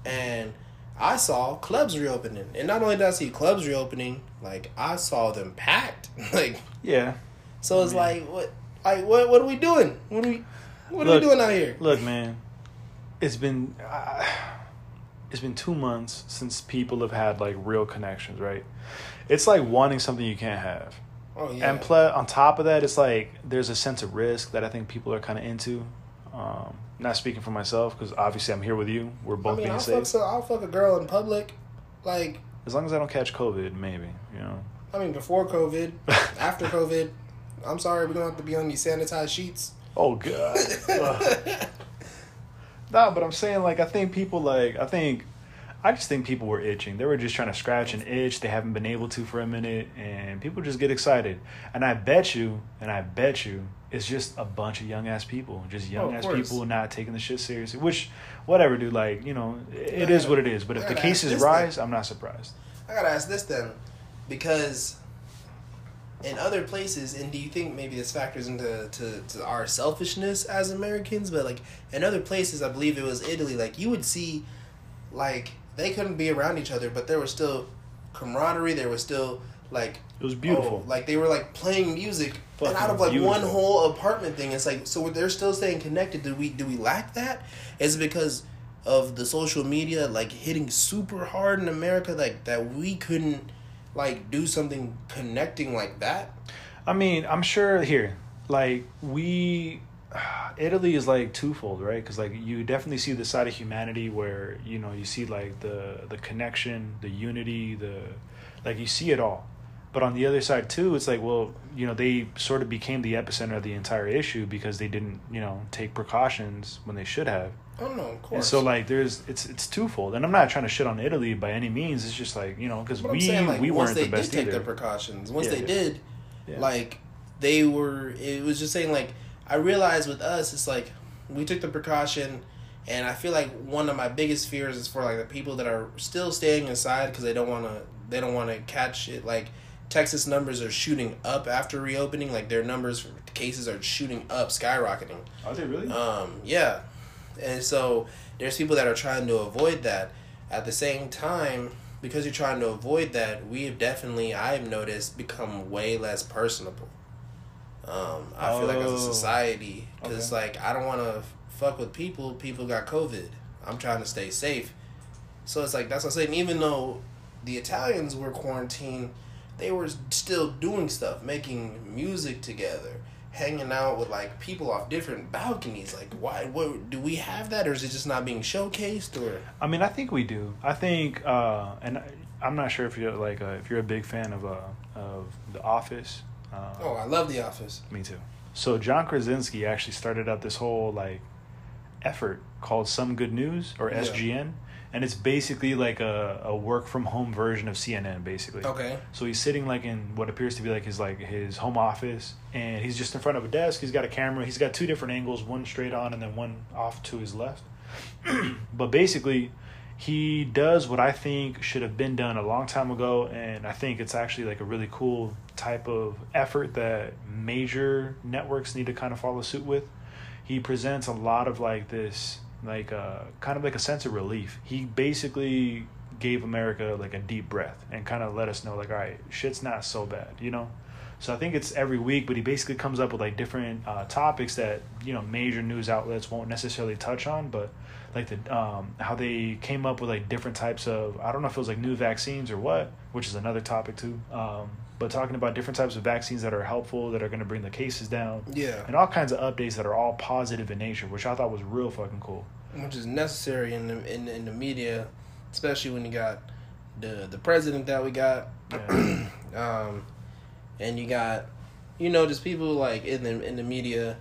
and I saw clubs reopening. And not only did I see clubs reopening, like I saw them packed. like Yeah. so it's I like what like what what are we doing? What are we what are we doing out here? Look, man, it's been uh, it's been two months since people have had like real connections, right? It's like wanting something you can't have. Oh yeah. And pl- on top of that, it's like there's a sense of risk that I think people are kind of into. Um, not speaking for myself because obviously I'm here with you. We're I both mean, being I'll safe. fuck, I'll fuck a girl in public. Like, As long as I don't catch COVID, maybe you know. I mean, before COVID, after COVID, I'm sorry, we're gonna have to be on these sanitized sheets. Oh god. No, but I'm saying like I think people like I think I just think people were itching. They were just trying to scratch an itch they haven't been able to for a minute, and people just get excited. And I bet you, and I bet you, it's just a bunch of young ass people, just young Oh, ass course. people not taking the shit seriously. Which, whatever, dude. Like you know, it Yeah, is what it is. But if the cases rise, thing. I'm not surprised. I gotta ask this then, because in other places, and do you think maybe this factors into to, to our selfishness as Americans? But like in other places, I believe it was Italy. Like you would see, like they couldn't be around each other, but there was still camaraderie. There was still like It was beautiful. oh, like they were like playing music, and out of like one whole apartment thing, it's like so they're still staying connected. Do we do we lack that? Is it because of the social media like hitting super hard in America, like that we couldn't like do something connecting like that? I mean, I'm sure here, like we, Italy is like twofold, right? Because like you definitely see the side of humanity where you know you see like the the connection, the unity, the like you see it all. But on the other side too, it's like well, you know, they sort of became the epicenter of the entire issue because they didn't, you know, take precautions when they should have. Oh no, of course. And so like there's it's it's twofold, and I'm not trying to shit on Italy by any means. It's just like you know because we saying, like, we weren't the best Once they did take either. the precautions, once Yeah, they yeah. did, Yeah. like they were. It was just saying like I realized with us, it's like we took the precaution, and I feel like one of my biggest fears is for like the people that are still staying inside because they don't want to they don't want to catch it. Like Texas numbers are shooting up after reopening. Like their numbers for cases are shooting up, skyrocketing. Are they really? Um, yeah. And so there's people that are trying to avoid that. At the same time, because you're trying to avoid that, we have definitely, I've noticed, become way less personable. Um, I feel like as Oh. a society, because Okay. like I don't want to fuck with people. People got COVID. I'm trying to stay safe. So it's like that's what I'm saying. Even though the Italians were quarantined, they were still doing stuff, making music together, hanging out with like people off different balconies. Like, why? What do we have that, or is it just not being showcased? Or I mean, I think we do. I think, uh, and I, I'm not sure if you're like uh, if you're a big fan of uh, of The Office. Uh, oh, I love The Office. me too. So John Krasinski actually started up this whole like effort called Some Good News or Yeah. SGN, and it's basically like a, a work from home version of CNN, basically. Okay. So he's sitting like in what appears to be like his like his home office, and he's just in front of a desk. He's got a camera. He's got two different angles, one straight on and then one off to his left. but basically, he does what I think should have been done a long time ago, and I think it's actually like a really cool type of effort that major networks need to kind of follow suit with. He presents a lot of like this, like uh, kind of like a sense of relief. He basically gave America like a deep breath and kind of let us know like, all right, shit's not so bad, you know. So I think it's every week, but he basically comes up with like different uh, topics that you know major news outlets won't necessarily touch on, but like the um, how they came up with like different types of I don't know if it was like new vaccines or what, which is another topic too. Um, but talking about different types of vaccines that are helpful, that are going to bring the cases down, Yeah. and all kinds of updates that are all positive in nature, which I thought was real fucking cool. which is necessary in the in, in the media, especially when you got the the president that we got, Yeah. um, and you got you know just people like in the in the media,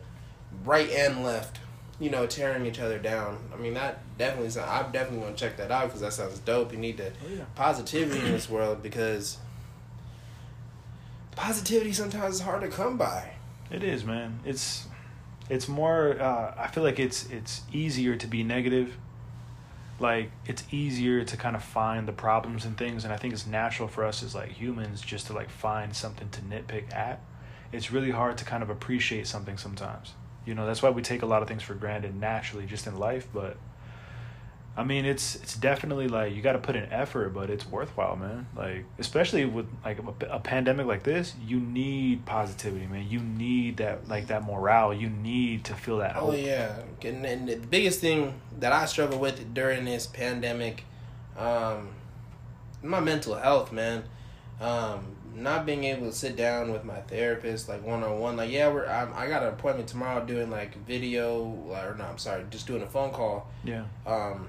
right and left, you know, tearing each other down. I mean that definitely. sound- I'm definitely gonna check that out because that sounds dope. You need to Oh, yeah. positivity in this world because positivity sometimes is hard to come by. It is, man. It's it's more. Uh, I feel like it's it's easier to be negative. Like it's easier to kind of find the problems and things, and I think it's natural for us as like humans just to like find something to nitpick at. It's really hard to kind of appreciate something sometimes. You know, that's why we take a lot of things for granted naturally just in life, but. I mean, it's it's definitely like you got to put in effort, but it's worthwhile, man. Like especially with like a, a pandemic like this, you need positivity, man. You need that like that morale. You need to feel that Oh hope. yeah, and, and the biggest thing that I struggle with during this pandemic, um, my mental health, man. Um, not being able to sit down with my therapist like one on one. Like yeah, we're I'm, I got an appointment tomorrow doing like video or no, I'm sorry, just doing a phone call. Yeah, Um,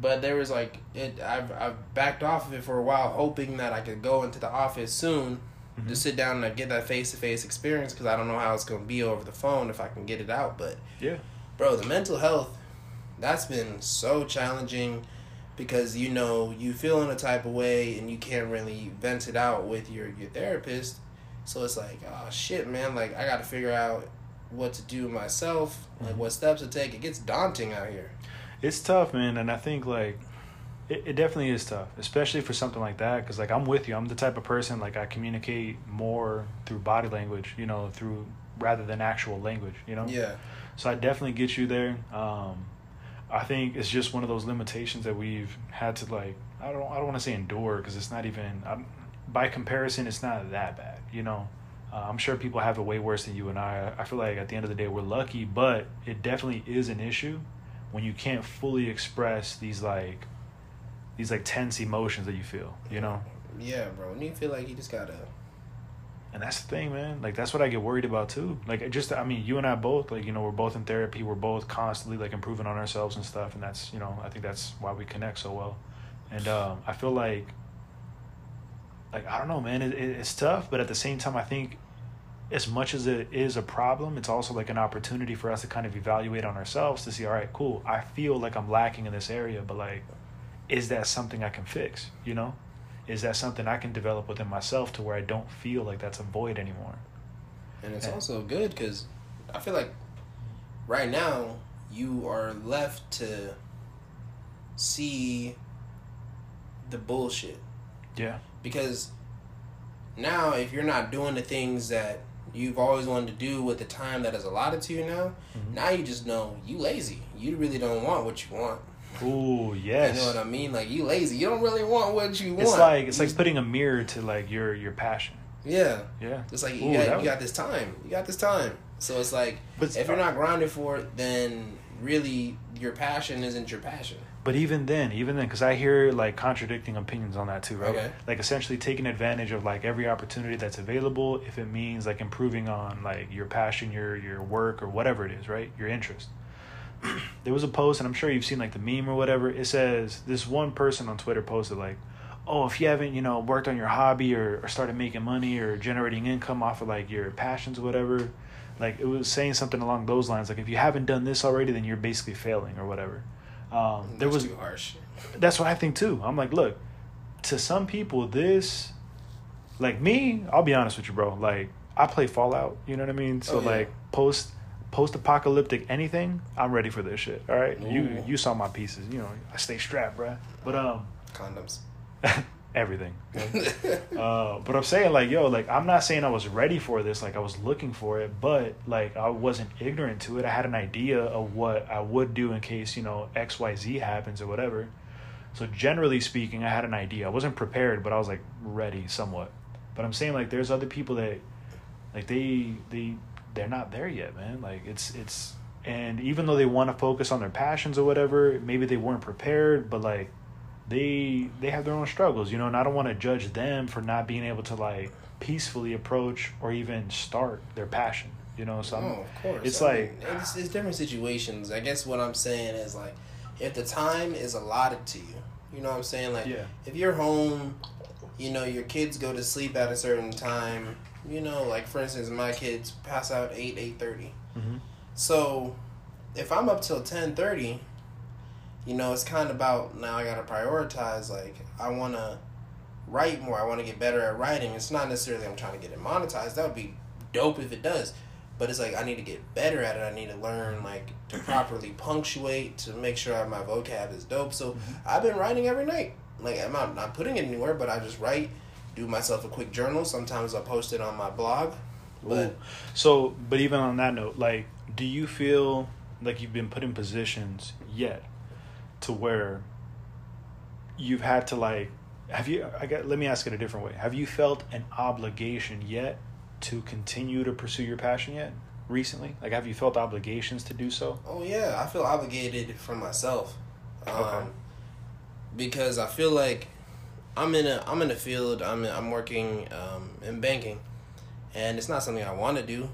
but there was like it. I've I've backed off of it for a while, hoping that I could go into the office soon Mhm. to sit down and get that face to face experience because I don't know how it's gonna be over the phone if I can get it out. But yeah, bro, the mental health that's been so challenging because you know you feel in a type of way and you can't really vent it out with your your therapist. So it's like, oh shit, man! Like I got to figure out what to do myself, like Mhm. what steps to take. It gets daunting out here. It's tough, man. And I think like it, it definitely is tough, especially for something like that. Because like I'm with you. I'm the type of person like I communicate more through body language, you know, through rather than actual language, you know. Yeah. So I definitely get you there. Um, I think it's just one of those limitations that we've had to like. I don't. I don't want to say endure because it's not even. Um, by comparison, it's not that bad. You know, uh, I'm sure people have it way worse than you and I. I feel like at the end of the day, we're lucky, but it definitely is an issue when you can't fully express these like these like tense emotions that you feel. You know. Yeah, bro. And you feel like you just gotta. And that's the thing, man. Like that's what I get worried about too. Like just I mean, you and I both, like, you know, we're both in therapy, we're both constantly like improving on ourselves and stuff, and that's, you know, I think that's why we connect so well. And um I feel like like I don't know, man, it, it, it's tough, but at the same time I think as much as it is a problem, it's also like an opportunity for us to kind of evaluate on ourselves to see, all right, cool, I feel like I'm lacking in this area, but like is that something I can fix, you know? Is that something I can develop within myself to where I don't feel like that's a void anymore? And it's Yeah. also good because I feel like right now you are left to see the bullshit. Yeah. Because now, if you're not doing the things that you've always wanted to do with the time that is allotted to you now, Mhm. now you just know you lazy. You really don't want what you want. Ooh, yes. You know what I mean? Like you lazy. You don't really want what you want. It's like it's You like putting a mirror to like your your passion. yeah. Yeah. It's like Ooh, you got you got this time. You got this time. So it's like But if you're not grounded for it, then really your passion isn't your passion. But even then, even then, because I hear like contradicting opinions on that too, right? Okay. Like essentially taking advantage of like every opportunity that's available, if it means like improving on like your passion, your your work, or whatever it is, right? Your interest. there was a post, and I'm sure you've seen like the meme or whatever. It says this one person on Twitter posted like, "Oh, if you haven't, you know, worked on your hobby or, or started making money or generating income off of like your passions or whatever." Like it was saying something along those lines, like if you haven't done this already, then you're basically failing or whatever. Um, there was too harsh. that's what I think too. I'm like, look, to some people, this, like me, I'll be honest with you, bro. Like, I play Fallout. You know what I mean? So Oh, yeah. like, post post apocalyptic anything, I'm ready for this shit. All right, you you saw my pieces. You know, I stay strapped, bro. But um, Condoms. everything. Uh, but I'm saying like, yo, like I'm not saying I was ready for this, like I was looking for it, but like I wasn't ignorant to it. I had an idea of what I would do in case you know X Y Z happens or whatever. So generally speaking, I had an idea. I wasn't prepared, but I was like ready somewhat. But I'm saying like there's other people that like they they they're not there yet, man. Like it's it's and even though they want to focus on their passions or whatever, maybe they weren't prepared, but like they they have their own struggles, you know, and I don't want to judge them for not being able to like peacefully approach or even start their passion. You know, so Oh, of course. it's I like mean, it's, it's different situations. I guess what I'm saying is like, if the time is allotted to you, you know what I'm saying? Like, yeah, if you're home, you know your kids go to sleep at a certain time. You know, like for instance, my kids pass out eight eight thirty. hmm So, if I'm up till ten thirty, you know, it's kind of about now. I gotta prioritize. Like, I wanna write more. I want to get better at writing. It's not necessarily I'm trying to get it monetized. That would be dope if it does. But it's like I need to get better at it. I need to learn like to properly punctuate to make sure my vocab is dope. So mm-hmm. I've been writing every night. Like I'm not, not putting it anywhere, but I just write, do myself a quick journal. Sometimes I post it on my blog. But Ooh. So, but even on that note, like, do you feel like you've been put in positions yet to where you've had to like, have you? I got. Let me ask it a different way. Have you felt an obligation yet to continue to pursue your passion yet? Recently, like, have you felt obligations to do so? Oh yeah, I feel obligated for myself. Um, Okay. Because I feel like I'm in a I'm in a field. I'm I'm working um, in banking, and it's not something I want to do.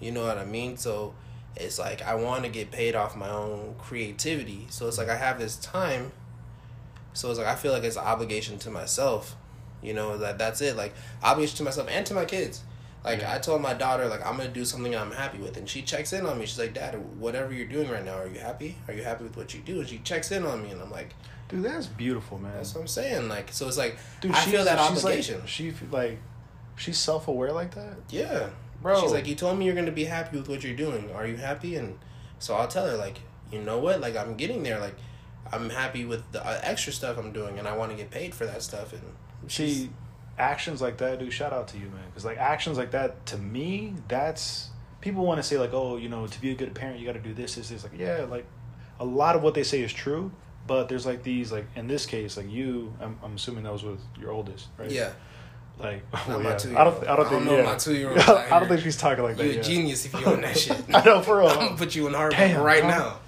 You know what I mean? So it's like I want to get paid off my own creativity. So it's like I have this time. So it's like I feel like it's an obligation to myself. You know that that's it. Like obligation to myself and to my kids. Like Yeah. I told my daughter, like I'm gonna do something I'm happy with, and she checks in on me. She's like, "Dad, whatever you're doing right now, are you happy? Are you happy with what you do?" And she checks in on me, and I'm like, Dude, that's beautiful, man. "That's what I'm saying." Like, so it's like Dude, I feel that obligation. Like, she like, she's self aware like that, yeah, bro. She's like, "You told me you're gonna be happy with what you're doing. Are you happy?" And so I'll tell her, like, you know what? Like, I'm getting there. Like, I'm happy with the uh, extra stuff I'm doing, and I want to get paid for that stuff. And she actions like that, dude. Shout out to you, man. Because like actions like that, to me, that's people want to say like, oh, you know, to be a good parent, you got to do this, this, this. Like, yeah, like a lot of what they say is true, but there's like these, like in this case, like you, I'm, I'm assuming that was with your oldest, right? yeah, Like, Not well, my yeah. two-year-old. I don't, I don't I think, don't know yeah. my two-year-old I don't think she's talking like that. you're yeah. a genius if you own that shit. I know for real. I'm gonna put you in Harvard Damn, right bro. now.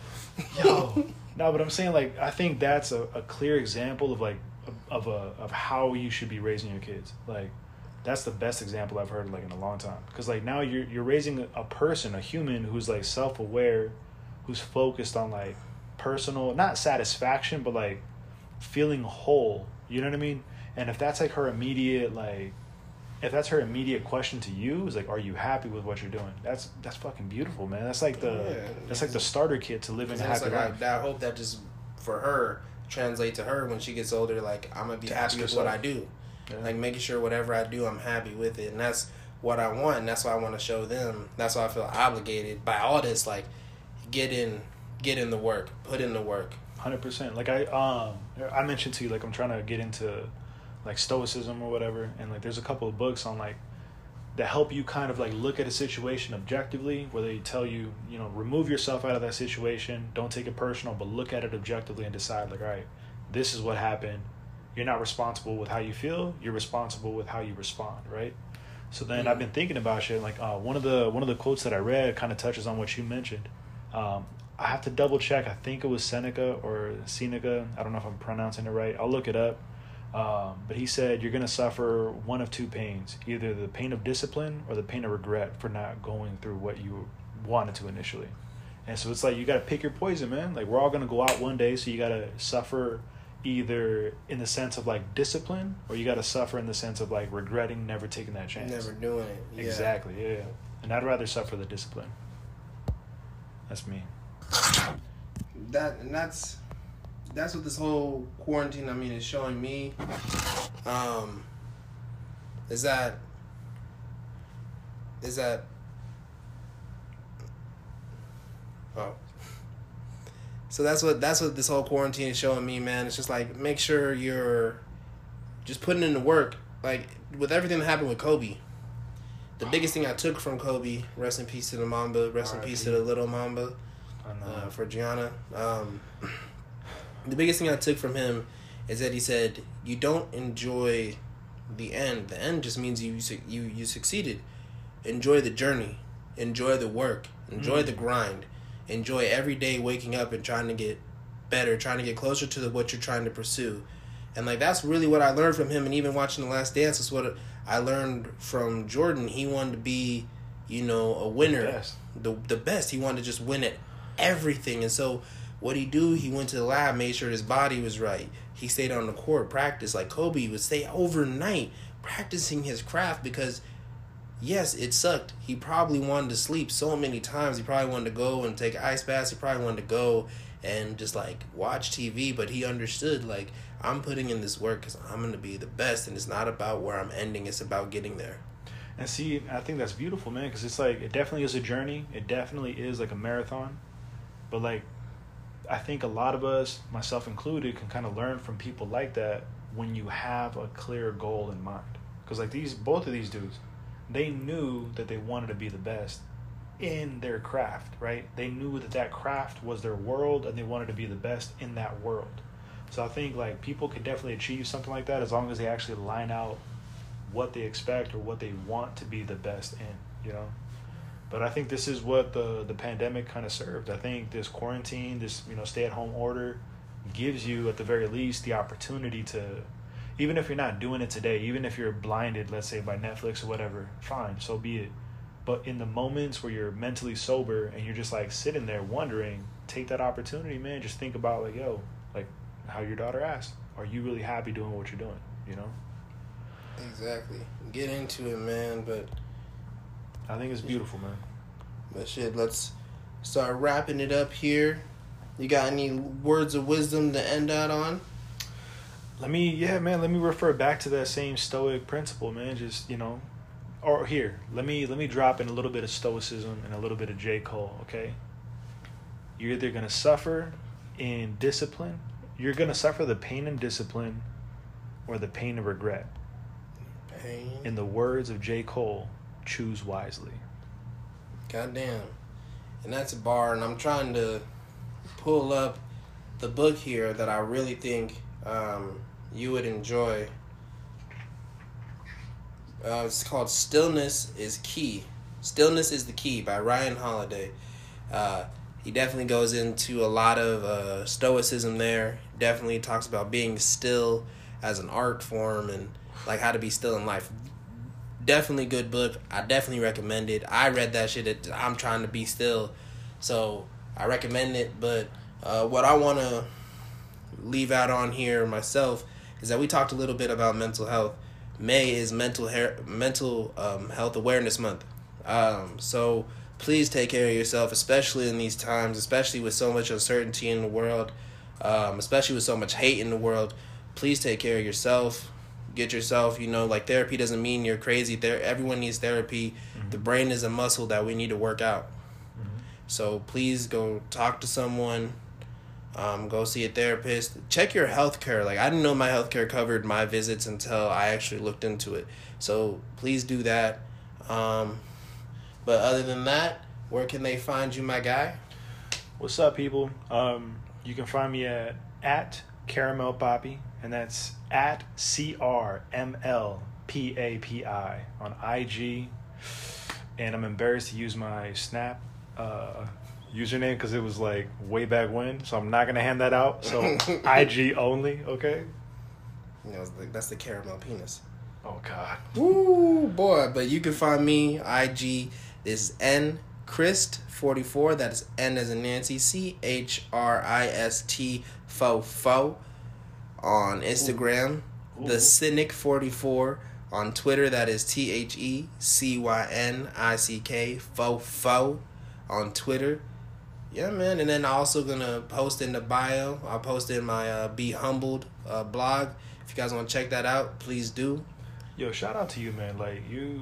Yo, no, but I'm saying like I think that's a, a clear example of like of a of how you should be raising your kids. Like that's the best example I've heard like in a long time. Because like now you're you're raising a, a person, a human who's like self aware, who's focused on like personal not satisfaction, but like feeling whole. You know what I mean? And if that's like her immediate like if that's her immediate question to you is like are you happy with what you're doing that's that's fucking beautiful man that's like the Yeah. that's like the starter kit to living a happy like life I, I hope that just for her translate to her when she gets older. Like I'm gonna be To happy with what. I do. Yeah. Like making sure whatever I do, I'm happy with it, and that's what I want. And that's why I want to show them. That's why I feel obligated by all this. Like get in, get in the work, put in the work. Hundred percent. Like I um I mentioned to you like I'm trying to get into like stoicism or whatever, and like there's a couple of books on like that help you kind of like look at a situation objectively, where they tell you you know remove yourself out of that situation, don't take it personal, but look at it objectively and decide like all right, this is what happened. You're not responsible with how you feel. You're responsible with how you respond, right? So then I've been thinking about shit. Like uh, one of the one of the quotes that I read kind of touches on what you mentioned. Um, I have to double check. I think it was Seneca or Seneca. I don't know if I'm pronouncing it right. I'll look it up. Um, but he said you're going to suffer one of two pains either the pain of discipline or the pain of regret for not going through what you wanted to initially. And so it's like you got to pick your poison, man. Like we're all going to go out one day, so you got to suffer either in the sense of like discipline or you got to suffer in the sense of like regretting never taking that chance. Never doing it. Yeah. Exactly, yeah. And I'd rather suffer the discipline. That's me. that and that's that's what this whole quarantine I mean is showing me um is that is that oh. So that's what that's what this whole quarantine is showing me man. It's just like make sure you're just putting in the work. Like with everything that happened with Kobe the biggest thing I took from Kobe rest in peace to the Mamba rest in peace to the little Mamba uh, for Gianna. Um, the biggest thing I took from him is that he said, "You don't enjoy the end. The end just means you you you succeeded. Enjoy the journey. Enjoy the work. Enjoy mm. the grind. Enjoy every day waking up and trying to get better, trying to get closer to the, what you're trying to pursue." And like that's really what I learned from him, and even watching The Last Dance is what I learned from Jordan. He wanted to be you know, a winner, The best. the the best. He wanted to just win at everything, and so what he do? He went to the lab, made sure his body was right. He stayed on the court, practice like Kobe would stay overnight practicing his craft because yes, it sucked. He probably wanted to sleep so many times. He probably wanted to go and take ice baths. He probably wanted to go and just like watch TV, but he understood like I'm putting in this work because I'm gonna be the best, and it's not about where I'm ending. It's about getting there. And see, I think that's beautiful, man, because it's like it definitely is a journey. It definitely is like a marathon, but like I think a lot of us, myself included, can kind of learn from people like that when you have a clear goal in mind. Because like these, both of these dudes, they knew that they wanted to be the best in their craft, right? They knew that that craft was their world, and they wanted to be the best in that world. So I think like people could definitely achieve something like that as long as they actually line out what they expect or what they want to be the best in, you know. But I think this is what the the pandemic kind of served. I think this quarantine, this you know stay at home order, gives you at the very least the opportunity to, even if you're not doing it today, even if you're blinded, let's say by Netflix or whatever, fine, so be it. But in the moments where you're mentally sober and you're just like sitting there wondering, take that opportunity, man. Just think about like, yo, like how your daughter asked, are you really happy doing what you're doing? You know. Exactly. Get into it, man. But I think it's beautiful, man. but shit, let's start wrapping it up here. You got any words of wisdom to end out on? Let me, yeah, man. Let me refer back to that same stoic principle, man. Just you know, or here, let me let me drop in a little bit of stoicism and a little bit of J Cole. Okay, you're either gonna suffer in discipline, you're gonna suffer the pain and discipline, or the pain of regret. Pain. In the words of J Cole, choose wisely. Goddamn. And that's a bar, and I'm trying to pull up the book here that I really think um, you would enjoy. Uh, it's called Stillness is Key. Stillness is the Key by Ryan Holiday. Uh, he definitely goes into a lot of uh, stoicism there. Definitely talks about being still as an art form and like how to be still in life definitely good book. I definitely recommend it. I read that shit. I'm trying to be still, so I recommend it. But uh, what I want to leave out on here myself is that we talked a little bit about mental health. May is mental hair, mental um, health awareness month. Um, so please take care of yourself, especially in these times, especially with so much uncertainty in the world, um, especially with so much hate in the world. Please take care of yourself get yourself you know like therapy doesn't mean you're crazy. There everyone needs therapy. Mm-hmm. the brain is a muscle that we need to work out. Mhm. so please go talk to someone um, go see a therapist. Check your health care. Like i didn't know my health care covered my visits until i actually looked into it. So please do that. Um, but other than that where can they find you my guy? What's up, people? Um, you can find me at at Caramel Papi, and that's at C R M L P A P I on IG. And I'm embarrassed to use my Snap uh, username because it was like way back when, so I'm not gonna hand that out. So IG only, okay? you know that's the caramel penis Oh God. Woo boy! But you can find me IG is N Christ forty four. That is N as in Nancy. C H R I S T fo fo on Instagram. The Ooh. Cynic forty four on Twitter. That is T H E C Y N I C K fo fo on Twitter. Yeah, man. And then I'm also gonna post in the bio. I'll post in my uh, Be Humbled uh, blog. If you guys want to check that out, please do. Yo, shout out to you, man. Like you,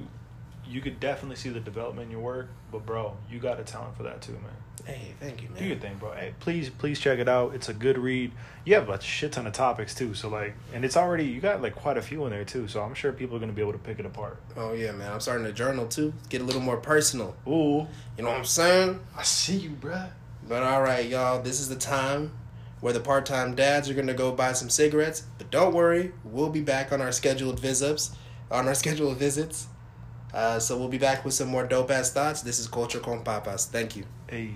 you could definitely see the development in your work, but bro, you got a talent for that too, man. Hey, thank you, man. Do your thing, bro. Hey, please, please check it out. It's a good read. You have a shit ton of topics too, so like, and it's already you got like quite a few in there too. So I'm sure people are gonna be able to pick it apart. Oh yeah, man. I'm starting to journal too. Get a little more personal. Ooh, You know what I'm saying? I see you, bro. But all right, y'all. This is the time where the part-time dads are gonna go buy some cigarettes. But don't worry, we'll be back on our scheduled visits. On our scheduled visits. Uh, so we'll be back with some more dope ass thoughts. This is Culture con Papas. Thank you. Hey.